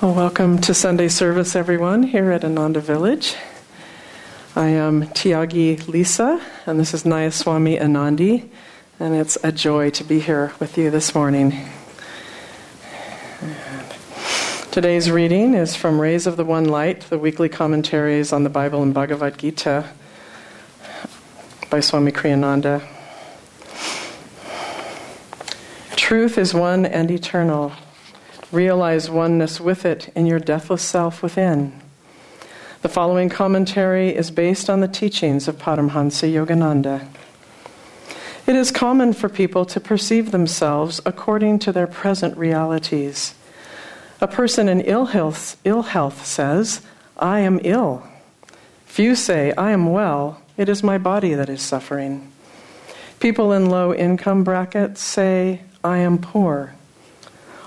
Well, welcome to Sunday service, everyone, here at Ananda Village. I am Tyagi Lisa, and this is Nayaswami Anandi, and it's a joy to be here with you this morning. Today's reading is from Rays of the One Light, the weekly commentaries on the Bible and Bhagavad Gita by Swami Kriyananda. Truth is one and eternal. Realize oneness with it in your deathless self within. The following commentary is based on the teachings of Paramhansa Yogananda. It is common for people to perceive themselves according to their present realities. A person in ill health, Ill health says, I am ill. Few say, I am well, it is my body that is suffering. People in low income brackets say, I am poor.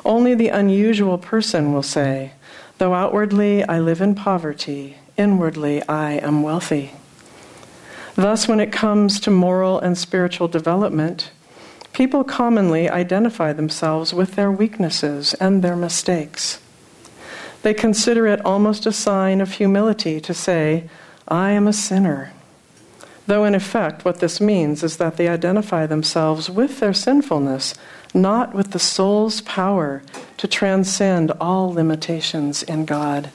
Only the unusual person will say, Though outwardly I live in poverty, inwardly I am wealthy. Thus, when it comes to moral and spiritual development, people commonly identify themselves with their weaknesses and their mistakes. They consider it almost a sign of humility to say, I am a sinner. Though, in effect, what this means is that they identify themselves with their sinfulness not with the soul's power to transcend all limitations in God.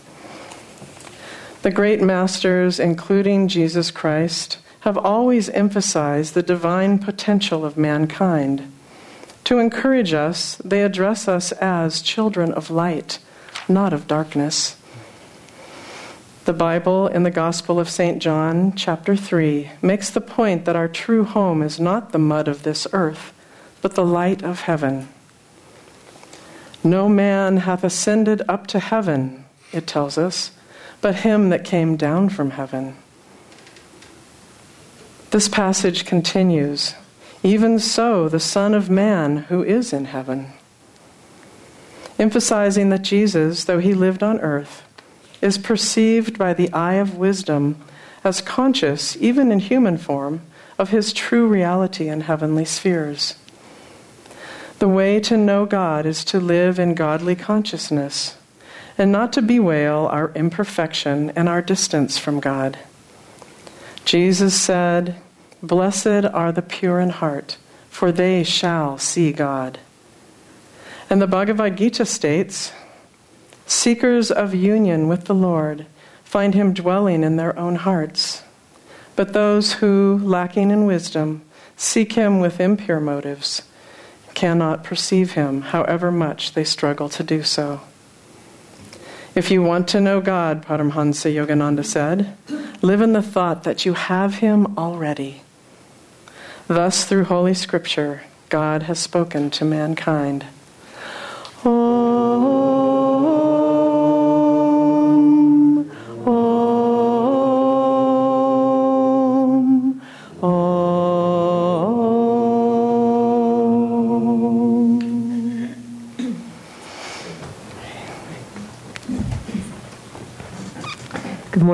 The great masters, including Jesus Christ, have always emphasized the divine potential of mankind. To encourage us, they address us as children of light, not of darkness. The Bible in the Gospel of St. John, chapter 3, makes the point that our true home is not the mud of this earth but the light of heaven. No man hath ascended up to heaven, it tells us, but him that came down from heaven. This passage continues Even so, the Son of Man who is in heaven. Emphasizing that Jesus, though he lived on earth, is perceived by the eye of wisdom as conscious, even in human form, of his true reality in heavenly spheres. The way to know God is to live in godly consciousness and not to bewail our imperfection and our distance from God. Jesus said, Blessed are the pure in heart, for they shall see God. And the Bhagavad Gita states, Seekers of union with the Lord find him dwelling in their own hearts. But those who, lacking in wisdom, seek him with impure motives, cannot perceive him, however much they struggle to do so. If you want to know God, Paramhansa Yogananda said, live in the thought that you have him already. Thus, through Holy Scripture, God has spoken to mankind. Oh.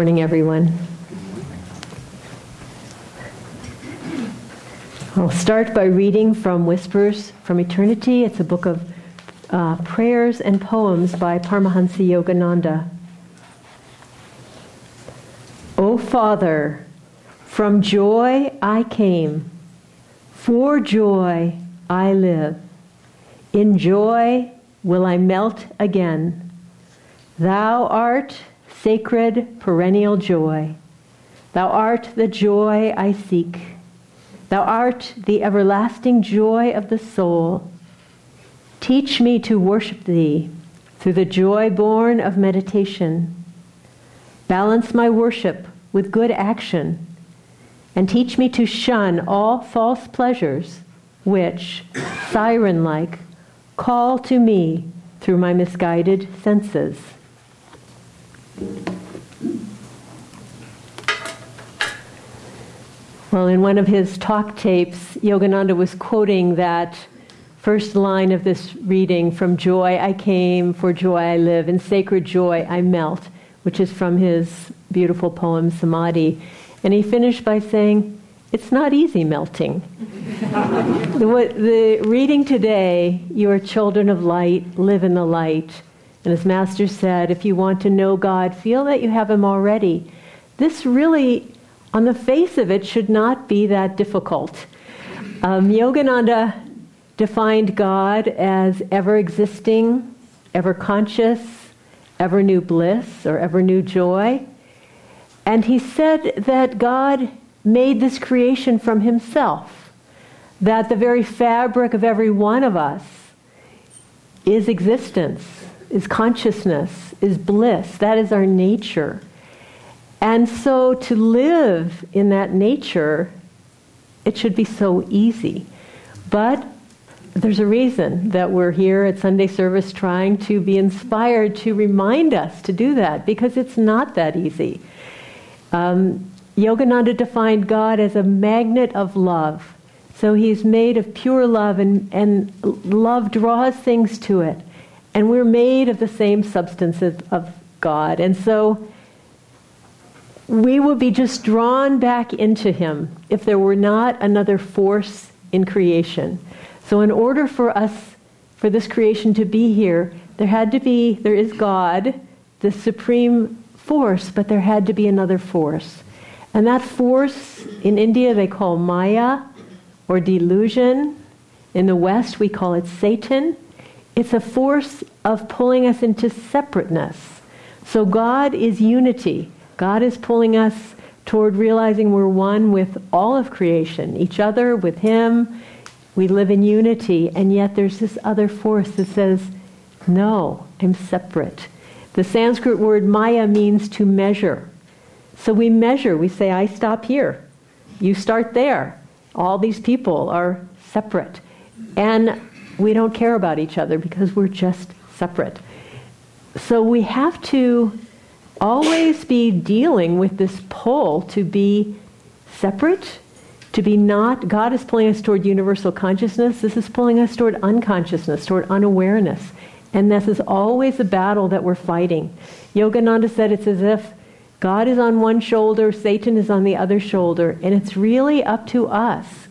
Morning, everyone. I'll start by reading from Whispers from Eternity. It's a book of uh, prayers and poems by Paramahansa Yogananda. O Father, from joy I came, for joy I live. In joy will I melt again. Thou art sacred perennial joy. Thou art the joy I seek. Thou art the everlasting joy of the soul. Teach me to worship Thee through the joy born of meditation. Balance my worship with good action, and teach me to shun all false pleasures which, siren like, call to me through my misguided senses. Well, in one of his talk tapes, Yogananda was quoting that first line of this reading from Joy I came, for joy I live, in sacred joy I melt, which is from his beautiful poem Samadhi. And he finished by saying, It's not easy melting. the, the reading today, you are children of light, live in the light And as Master said, if you want to know God, feel that you have Him already. This really, on the face of it, should not be that difficult. Um, Yogananda defined God as ever existing, ever conscious, ever new bliss, or ever new joy. And he said that God made this creation from himself, that the very fabric of every one of us is existence, is consciousness, is bliss. That is our nature. And so to live in that nature, it should be so easy. But there's a reason that we're here at Sunday service trying to be inspired to remind us to do that because it's not that easy. Um, Yogananda defined God as a magnet of love. So he's made of pure love, and, and love draws things to it. And we're made of the same substance of, God. And so we would be just drawn back into him if there were not another force in creation. So, in order for us, for this creation to be here, there had to be, there is God, the supreme force, but there had to be another force. And that force in India they call Maya or delusion. In the West we call it Satan. It's a force of pulling us into separateness. So God is unity. God is pulling us toward realizing we're one with all of creation, each other, with Him, we live in unity, and yet there's this other force that says, no, I'm separate. The Sanskrit word maya means to measure. So we measure, we say, I stop here, you start there. All these people are separate. And we don't care about each other because we're just separate. So we have to always be dealing with this pull to be separate to be not, God is pulling us toward universal consciousness. This is pulling us toward unconsciousness, toward unawareness. And this is always a battle that we're fighting. Yogananda said it's as if God is on one shoulder, Satan is on the other shoulder, and it's really up to us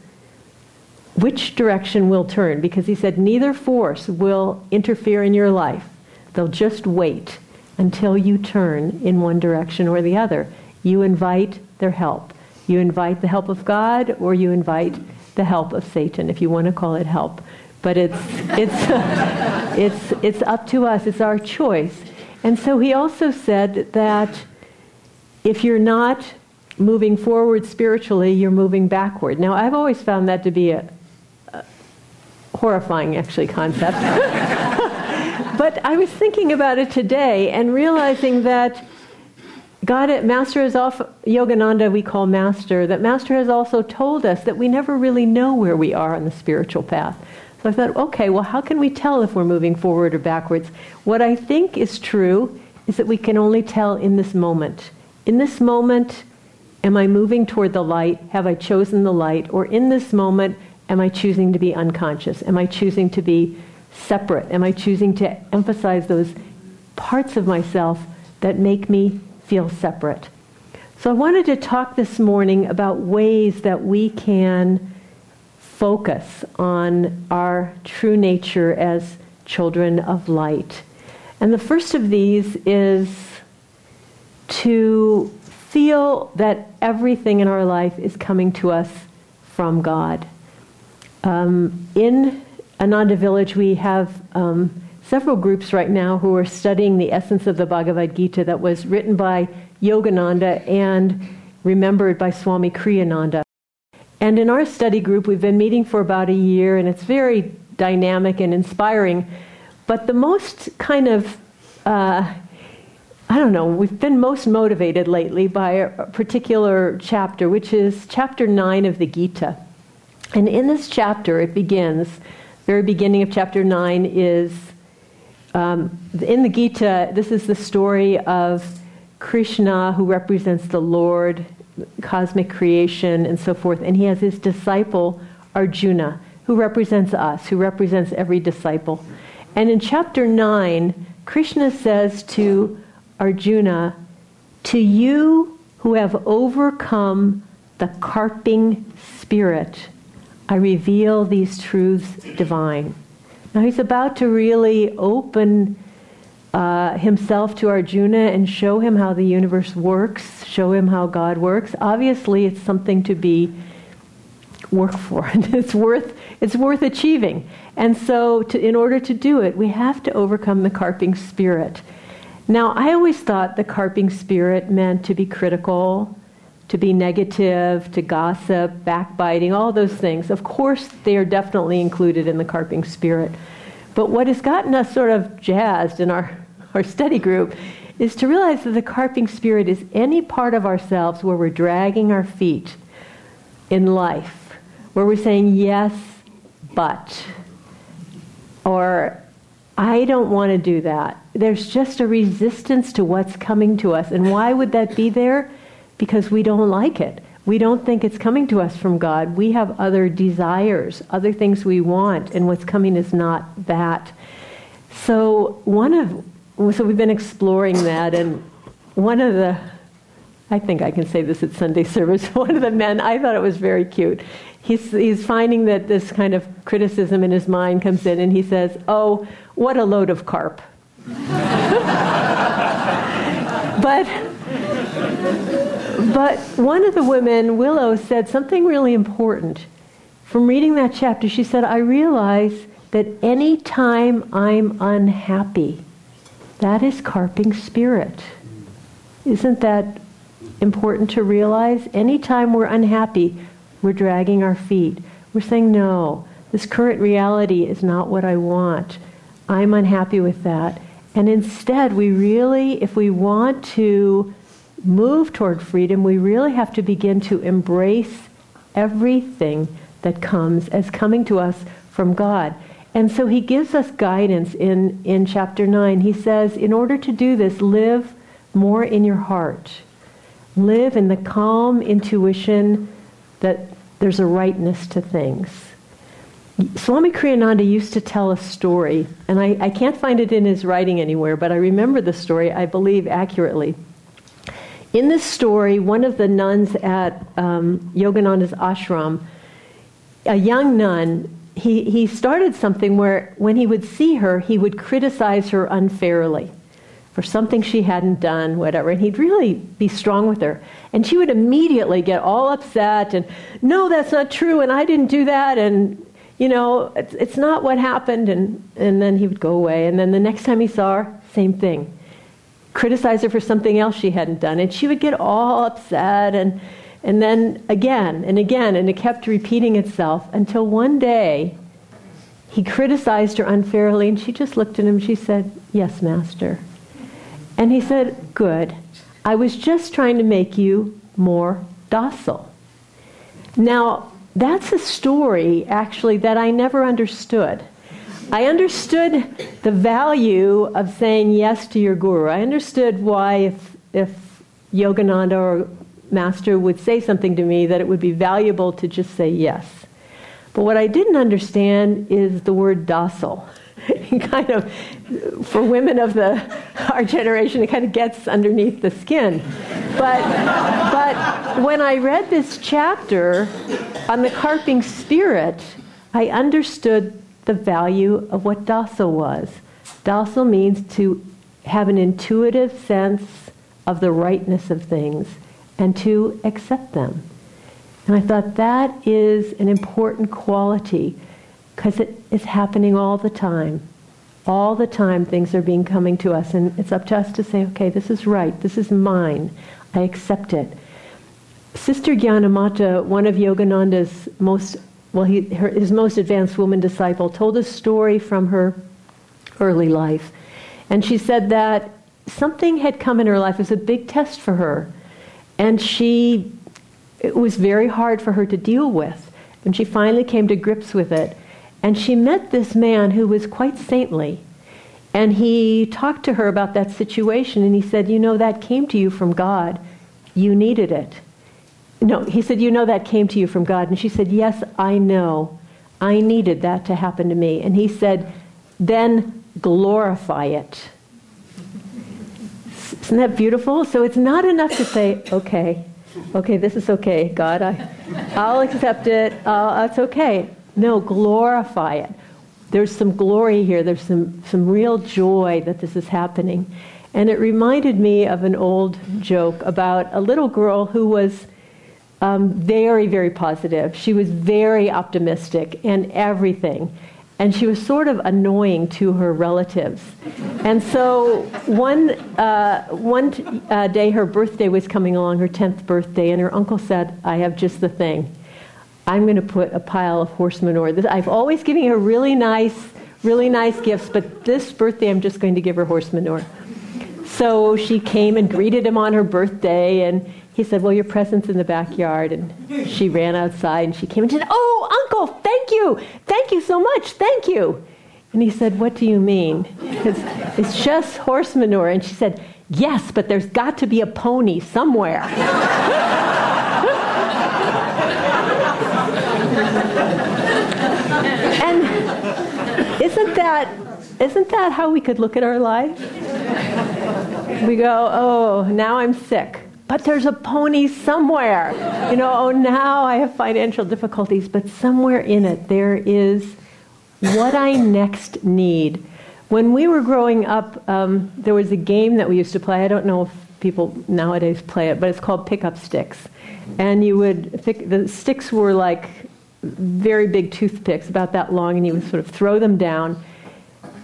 which direction we'll turn because he said neither force will interfere in your life. They'll just wait until you turn in one direction or the other. You invite their help. You invite the help of God or you invite the help of Satan, if you want to call it help. But it's, it's, it's, it's up to us, it's our choice. And so he also said that if you're not moving forward spiritually, you're moving backward. Now, I've always found that to be a horrifying, actually, concept. but I was thinking about it today and realizing that God, Master is off, Yogananda we call Master, that Master has also told us that we never really know where we are on the spiritual path. So I thought, okay, well, how can we tell if we're moving forward or backwards? What I think is true is that we can only tell in this moment. In this moment, am I moving toward the light? Have I chosen the light? Or in this moment, am I choosing to be unconscious? Am I choosing to be separate? Am I choosing to emphasize those parts of myself that make me feel separate. So I wanted to talk this morning about ways that we can focus on our true nature as children of light. And the first of these is to feel that everything in our life is coming to us from God. Um, in Ananda Village, we have um, several groups right now who are studying the essence of the Bhagavad Gita that was written by Yogananda and remembered by Swami Kriyananda. And in our study group, we've been meeting for about a year, and it's very dynamic and inspiring. But the most kind of, uh, I don't know, we've been most motivated lately by a particular chapter, which is chapter 9 of the Gita. And in this chapter, it begins, very beginning of chapter 9 is um, in the Gita, this is the story of Krishna, who represents the Lord, cosmic creation, and so forth. And he has his disciple, Arjuna, who represents us, who represents every disciple. And in chapter 9, Krishna says to Arjuna, To you who have overcome the carping spirit, I reveal these truths divine. Now he's about to really open uh, himself to Arjuna and show him how the universe works, show him how God works, obviously it's something to be work for. it's worth it's worth achieving. And so, to, in order to do it, we have to overcome the carping spirit. Now, I always thought the carping spirit meant to be critical, to be negative, to gossip, backbiting, all those things. Of course, they are definitely included in the carping spirit. But what has gotten us sort of jazzed in our, our study group is to realize that the carping spirit is any part of ourselves where we're dragging our feet in life, where we're saying, yes, but, or I don't want to do that. There's just a resistance to what's coming to us. And why would that be there? Because we don't like it. We don't think it's coming to us from God. We have other desires, other things we want, and what's coming is not that. So one of so we've been exploring that and one of the I think I can say this at Sunday service. One of the men, I thought it was very cute. He's, he's finding that this kind of criticism in his mind comes in, and he says, Oh, what a load of carp. but, but one of the women, Willow, said something really important. From reading that chapter, she said, I realize that any time I'm unhappy, that is carping spirit. Isn't that important to realize. Anytime we're unhappy, we're dragging our feet. We're saying, no, this current reality is not what I want. I'm unhappy with that. And instead, we really, if we want to move toward freedom, we really have to begin to embrace everything that comes as coming to us from God. And so he gives us guidance in, in chapter 9. He says, in order to do this, live more in your heart live in the calm intuition that there's a rightness to things. Swami Kriyananda used to tell a story, and I, I can't find it in his writing anywhere, but I remember the story, I believe, accurately. In this story, one of the nuns at um, Yogananda's ashram, a young nun, he, he started something where when he would see her, he would criticize her unfairly for something she hadn't done, whatever. And he'd really be strong with her. And she would immediately get all upset and, no, that's not true, and I didn't do that, and, you know, it's, it's not what happened. And, and then he would go away. And then the next time he saw her, same thing. Criticize her for something else she hadn't done. And she would get all upset and, and then again and again, and it kept repeating itself until one day he criticized her unfairly, and she just looked at him. She said, Yes, Master. And he said, Good. I was just trying to make you more docile. Now, that's a story, actually, that I never understood. I understood the value of saying yes to your guru. I understood why, if, if Yogananda or Master would say something to me, that it would be valuable to just say yes. But what I didn't understand is the word docile. kind of, for women of the our generation, it kind of gets underneath the skin. But, but when I read this chapter on the carping spirit, I understood the value of what docile was. Docile means to have an intuitive sense of the rightness of things and to accept them. And I thought that is an important quality because it is happening all the time. All the time, things are being coming to us, and it's up to us to say, okay, this is right, this is mine, I accept it. Sister Gyanamata, one of Yogananda's most, well, he, her, his most advanced woman disciple, told a story from her early life. And she said that something had come in her life, it was a big test for her. And she, it was very hard for her to deal with. And she finally came to grips with it. And she met this man who was quite saintly. And he talked to her about that situation and he said, You know, that came to you from God. You needed it. No, he said, You know, that came to you from God. And she said, Yes, I know. I needed that to happen to me. And he said, Then glorify it. Isn't that beautiful? So it's not enough to say, Okay, okay, this is okay, God. I, I'll accept it. Uh, it's okay. No, glorify it. there's some glory here. There's some, some real joy that this is happening. And it reminded me of an old joke about a little girl who was um, very, very positive. She was very optimistic in everything. And she was sort of annoying to her relatives. And so one, uh, one uh, day her birthday was coming along, her 10th birthday, and her uncle said, I have just the thing. I'm going to put a pile of horse manure. I've always given her really nice, really nice gifts, but this birthday I'm just going to give her horse manure. So she came and greeted him on her birthday, and he said, Well, your present's in the backyard. And she ran outside and she came and said, Oh, Uncle, thank you. Thank you so much. Thank you. And he said, What do you mean? It's, it's just horse manure. And she said, Yes, but there's got to be a pony somewhere. and isn't that, isn't that how we could look at our life? We go, Oh, now I'm sick but there's a pony somewhere. You know, oh, now I have financial difficulties, but somewhere in it there is what I next need. When we were growing up, um, there was a game that we used to play. I don't know if people nowadays play it, but it's called pick up sticks. And you would pick, the sticks were like very big toothpicks, about that long, and you would sort of throw them down.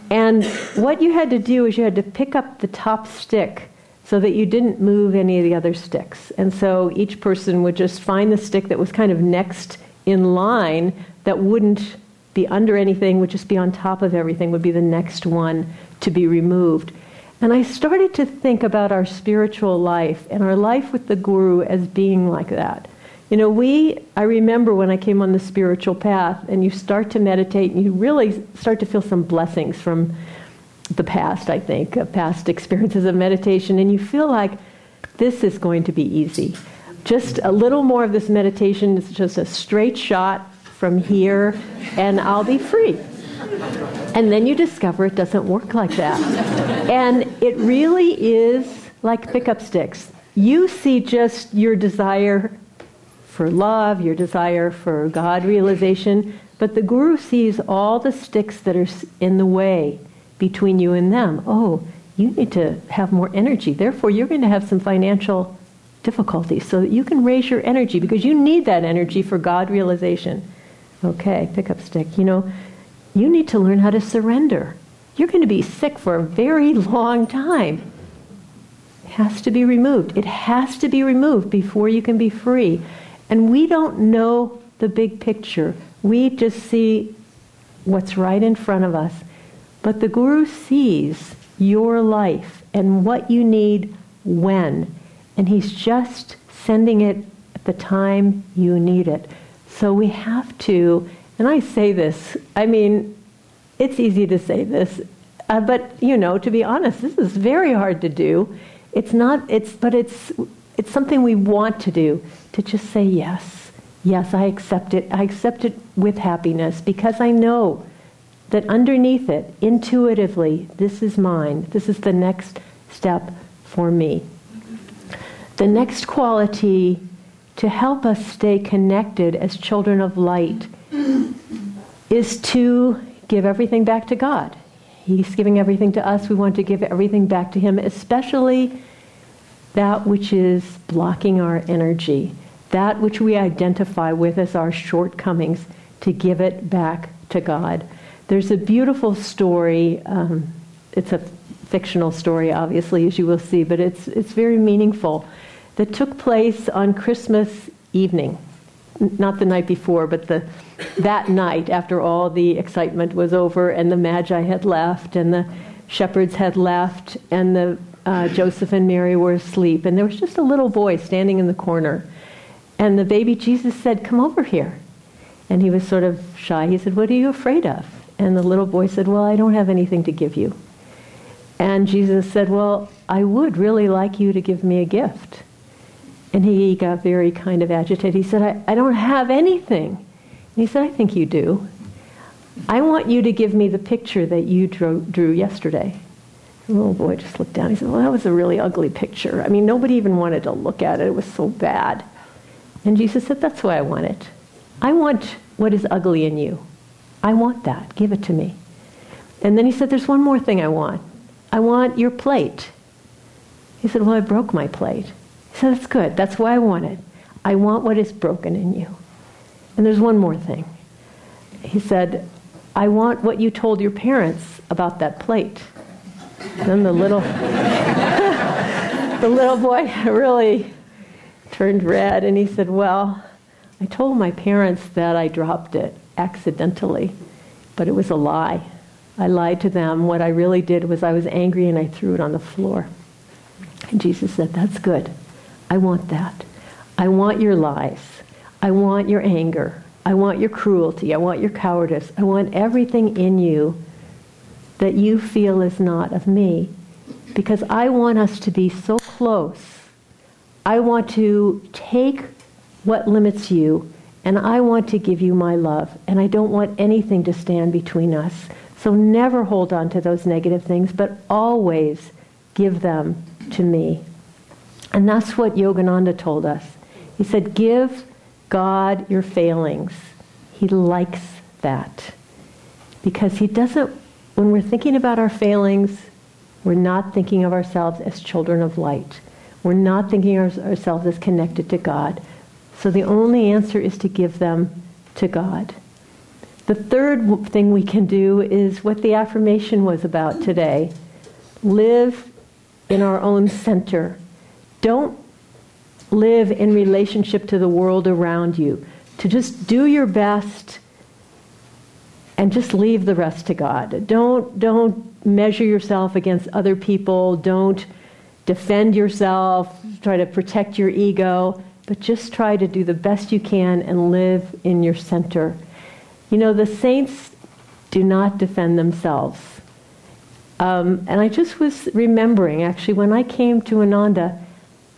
And what you had to do is you had to pick up the top stick so that you didn't move any of the other sticks. And so each person would just find the stick that was kind of next in line that wouldn't be under anything, would just be on top of everything, would be the next one to be removed. And I started to think about our spiritual life and our life with the Guru as being like that. You know, we, I remember when I came on the spiritual path and you start to meditate and you really start to feel some blessings from the past, I think, past experiences of meditation, and you feel like this is going to be easy. Just a little more of this meditation is just a straight shot from here, and I'll be free. And then you discover it doesn't work like that. And it really is like pickup sticks. You see just your desire for love, your desire for God realization, but the Guru sees all the sticks that are in the way between you and them. Oh, you need to have more energy. Therefore, you're going to have some financial difficulties so that you can raise your energy because you need that energy for God realization. Okay, pick up stick. You know, you need to learn how to surrender. You're going to be sick for a very long time. It has to be removed. It has to be removed before you can be free. And we don't know the big picture. We just see what's right in front of us. But the Guru sees your life and what you need when, and he's just sending it at the time you need it. So we have to, and I say this, I mean, it's easy to say this, uh, but you know, to be honest, this is very hard to do. It's not, it's, but it's, it's something we want to do, to just say yes. Yes, I accept it. I accept it with happiness because I know that underneath it, intuitively, this is mine. This is the next step for me. The next quality to help us stay connected as children of light is to give everything back to God. He's giving everything to us. We want to give everything back to Him, especially that which is blocking our energy, that which we identify with as our shortcomings, to give it back to God. There's a beautiful story. Um, it's a fictional story, obviously, as you will see, but it's, it's very meaningful that took place on Christmas evening. Not the night before, but the, that night after all the excitement was over and the Magi had left and the shepherds had left and the, uh, Joseph and Mary were asleep. And there was just a little boy standing in the corner. And the baby Jesus said, Come over here. And he was sort of shy. He said, What are you afraid of? And the little boy said, Well, I don't have anything to give you. And Jesus said, Well, I would really like you to give me a gift. And he got very kind of agitated. He said, I, I don't have anything. And he said, I think you do. I want you to give me the picture that you drew, drew yesterday. The little boy just looked down. He said, Well, that was a really ugly picture. I mean, nobody even wanted to look at it. It was so bad. And Jesus said, That's why I want it. I want what is ugly in you. I want that. Give it to me. And then he said, There's one more thing I want. I want your plate. He said, Well, I broke my plate. He said, That's good. That's why I want it. I want what is broken in you. And there's one more thing. He said, I want what you told your parents about that plate. Then the little the little boy really turned red and he said, Well, I told my parents that I dropped it accidentally, but it was a lie. I lied to them. What I really did was I was angry and I threw it on the floor. And Jesus said, That's good. I want that. I want your lies. I want your anger. I want your cruelty. I want your cowardice. I want everything in you that you feel is not of me. Because I want us to be so close. I want to take what limits you and I want to give you my love. And I don't want anything to stand between us. So never hold on to those negative things, but always give them to me. And that's what Yogananda told us. He said, Give God your failings. He likes that. Because He doesn't, when we're thinking about our failings, we're not thinking of ourselves as children of light. We're not thinking of ourselves as connected to God. So the only answer is to give them to God. The third thing we can do is what the affirmation was about today live in our own center. Don't live in relationship to the world around you. To just do your best and just leave the rest to God. Don't, don't measure yourself against other people. Don't defend yourself. Try to protect your ego. But just try to do the best you can and live in your center. You know, the saints do not defend themselves. Um, and I just was remembering, actually, when I came to Ananda,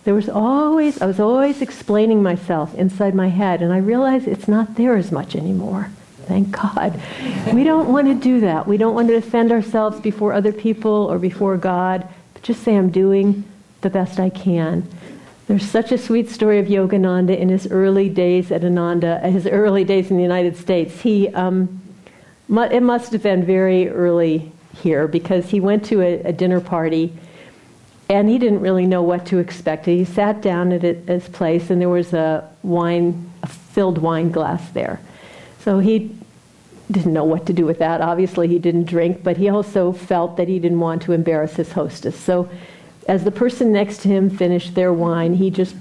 there was always, I was always explaining myself inside my head, and I realized it's not there as much anymore. Thank God. We don't want to do that. We don't want to defend ourselves before other people or before God, but just say, I'm doing the best I can. There's such a sweet story of Yogananda in his early days at Ananda, his early days in the United States. He, um, it must have been very early here because he went to a, a dinner party and he didn't really know what to expect. He sat down at his place and there was a wine, a filled wine glass there. So he didn't know what to do with that. Obviously, he didn't drink, but he also felt that he didn't want to embarrass his hostess. So as the person next to him finished their wine, he just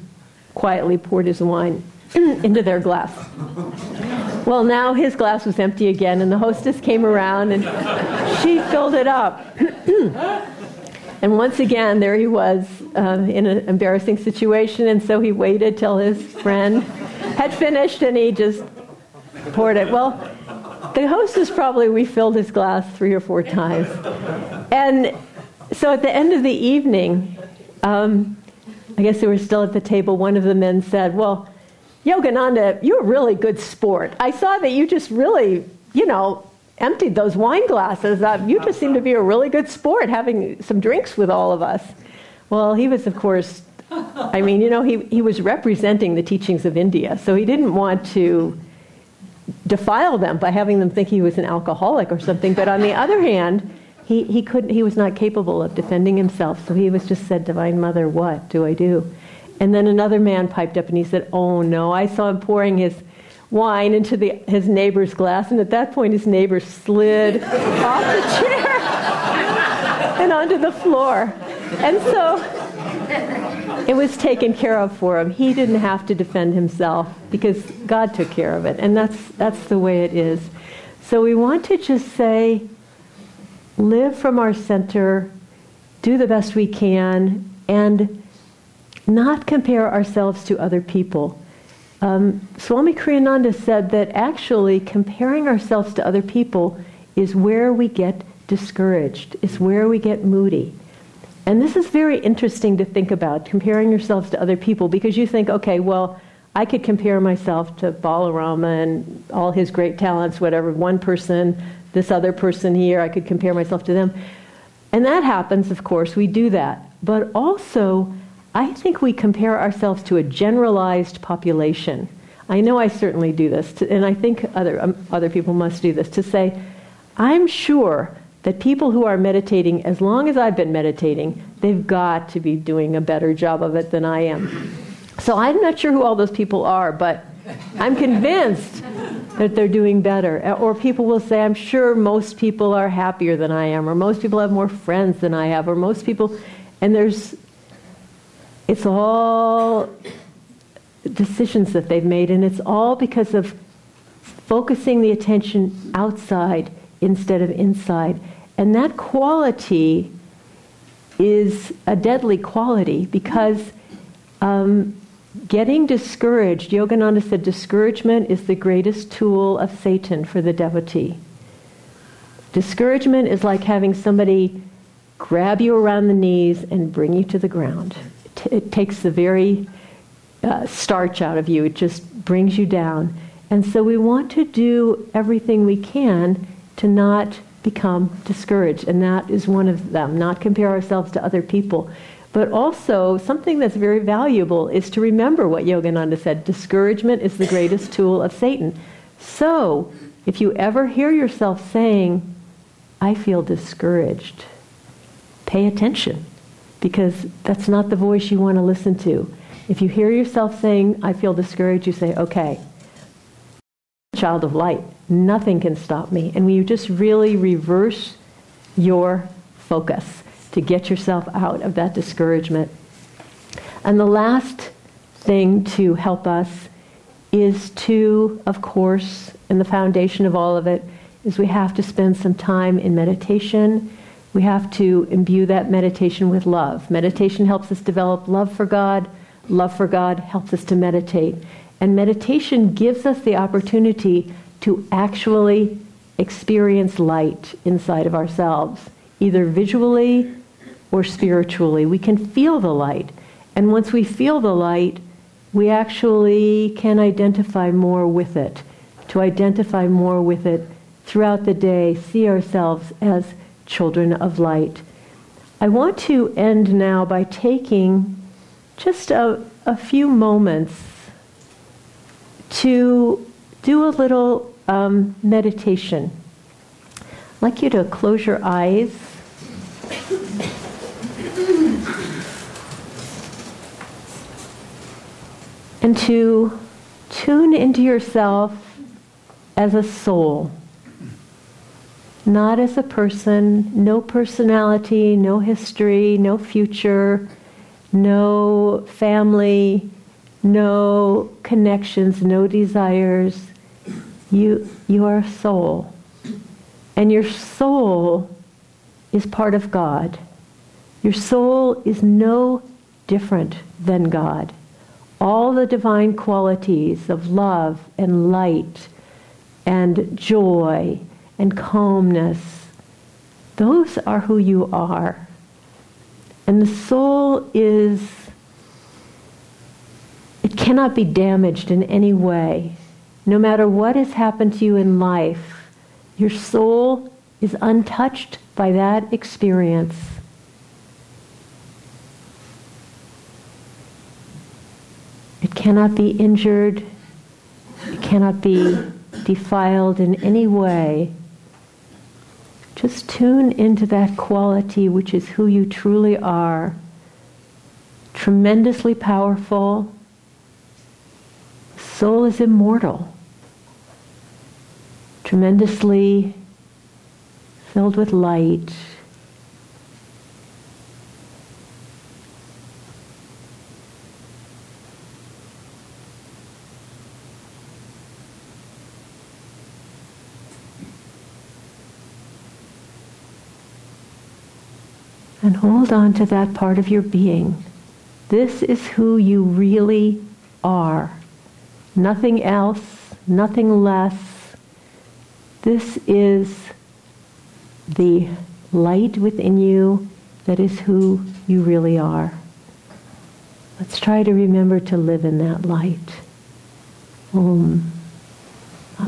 quietly poured his wine into their glass. Well, now his glass was empty again, and the hostess came around and she filled it up. and once again, there he was uh, in an embarrassing situation, and so he waited till his friend had finished and he just poured it. Well, the hostess probably refilled his glass three or four times. And so at the end of the evening, um, I guess they were still at the table. One of the men said, Well, Yogananda, you're a really good sport. I saw that you just really, you know, emptied those wine glasses. Uh, you just seem to be a really good sport having some drinks with all of us. Well, he was, of course, I mean, you know, he, he was representing the teachings of India, so he didn't want to defile them by having them think he was an alcoholic or something. But on the other hand, he, he, couldn't, he was not capable of defending himself, so he was just said, Divine Mother, what do I do? And then another man piped up and he said, Oh no, I saw him pouring his wine into the, his neighbor's glass, and at that point his neighbor slid off the chair and onto the floor. And so it was taken care of for him. He didn't have to defend himself because God took care of it, and that's, that's the way it is. So we want to just say, live from our center, do the best we can, and not compare ourselves to other people. Um, Swami Kriyananda said that actually comparing ourselves to other people is where we get discouraged, is where we get moody. And this is very interesting to think about, comparing yourselves to other people, because you think, okay, well, I could compare myself to Balarama and all his great talents, whatever, one person this other person here, I could compare myself to them. And that happens, of course, we do that. But also, I think we compare ourselves to a generalized population. I know I certainly do this, to, and I think other, um, other people must do this, to say, I'm sure that people who are meditating, as long as I've been meditating, they've got to be doing a better job of it than I am. So I'm not sure who all those people are, but I'm convinced that they're doing better. Or people will say, I'm sure most people are happier than I am, or most people have more friends than I have, or most people, and there's, it's all decisions that they've made, and it's all because of focusing the attention outside instead of inside. And that quality is a deadly quality because um, getting discouraged, Yogananda said, discouragement is the greatest tool of Satan for the devotee. Discouragement is like having somebody grab you around the knees and bring you to the ground. It, t- it takes the very uh, starch out of you, it just brings you down. And so we want to do everything we can to not become discouraged. And that is one of them, not compare ourselves to other people. But also, something that's very valuable is to remember what Yogananda said discouragement is the greatest tool of Satan. So, if you ever hear yourself saying, I feel discouraged, pay attention because that's not the voice you want to listen to. If you hear yourself saying, I feel discouraged, you say, okay, child of light, nothing can stop me. And you just really reverse your focus to get yourself out of that discouragement. And the last thing to help us is to, of course, and the foundation of all of it is we have to spend some time in meditation. We have to imbue that meditation with love. Meditation helps us develop love for God Love for God helps us to meditate. And meditation gives us the opportunity to actually experience light inside of ourselves, either visually or spiritually. We can feel the light. And once we feel the light, we actually can identify more with it. To identify more with it throughout the day, see ourselves as children of light. I want to end now by taking just a, a few moments to do a little um, meditation. I'd like you to close your eyes. And to tune into yourself as a soul, not as a person, no personality, no history, no future, no family, no connections, no desires. You, you are a soul. And your soul is part of God. Your soul is no different than God. All the divine qualities of love and light and joy and calmness, those are who you are. And the soul is, it cannot be damaged in any way. No matter what has happened to you in life, your soul is untouched by that experience. It cannot be injured, it cannot be defiled in any way just tune into that quality which is who you truly are. Tremendously powerful. Soul is immortal. Tremendously filled with light. And hold on to that part of your being. This is who you really are. Nothing else, nothing less. This is the light within you that is who you really are. Let's try to remember to live in that light. Om.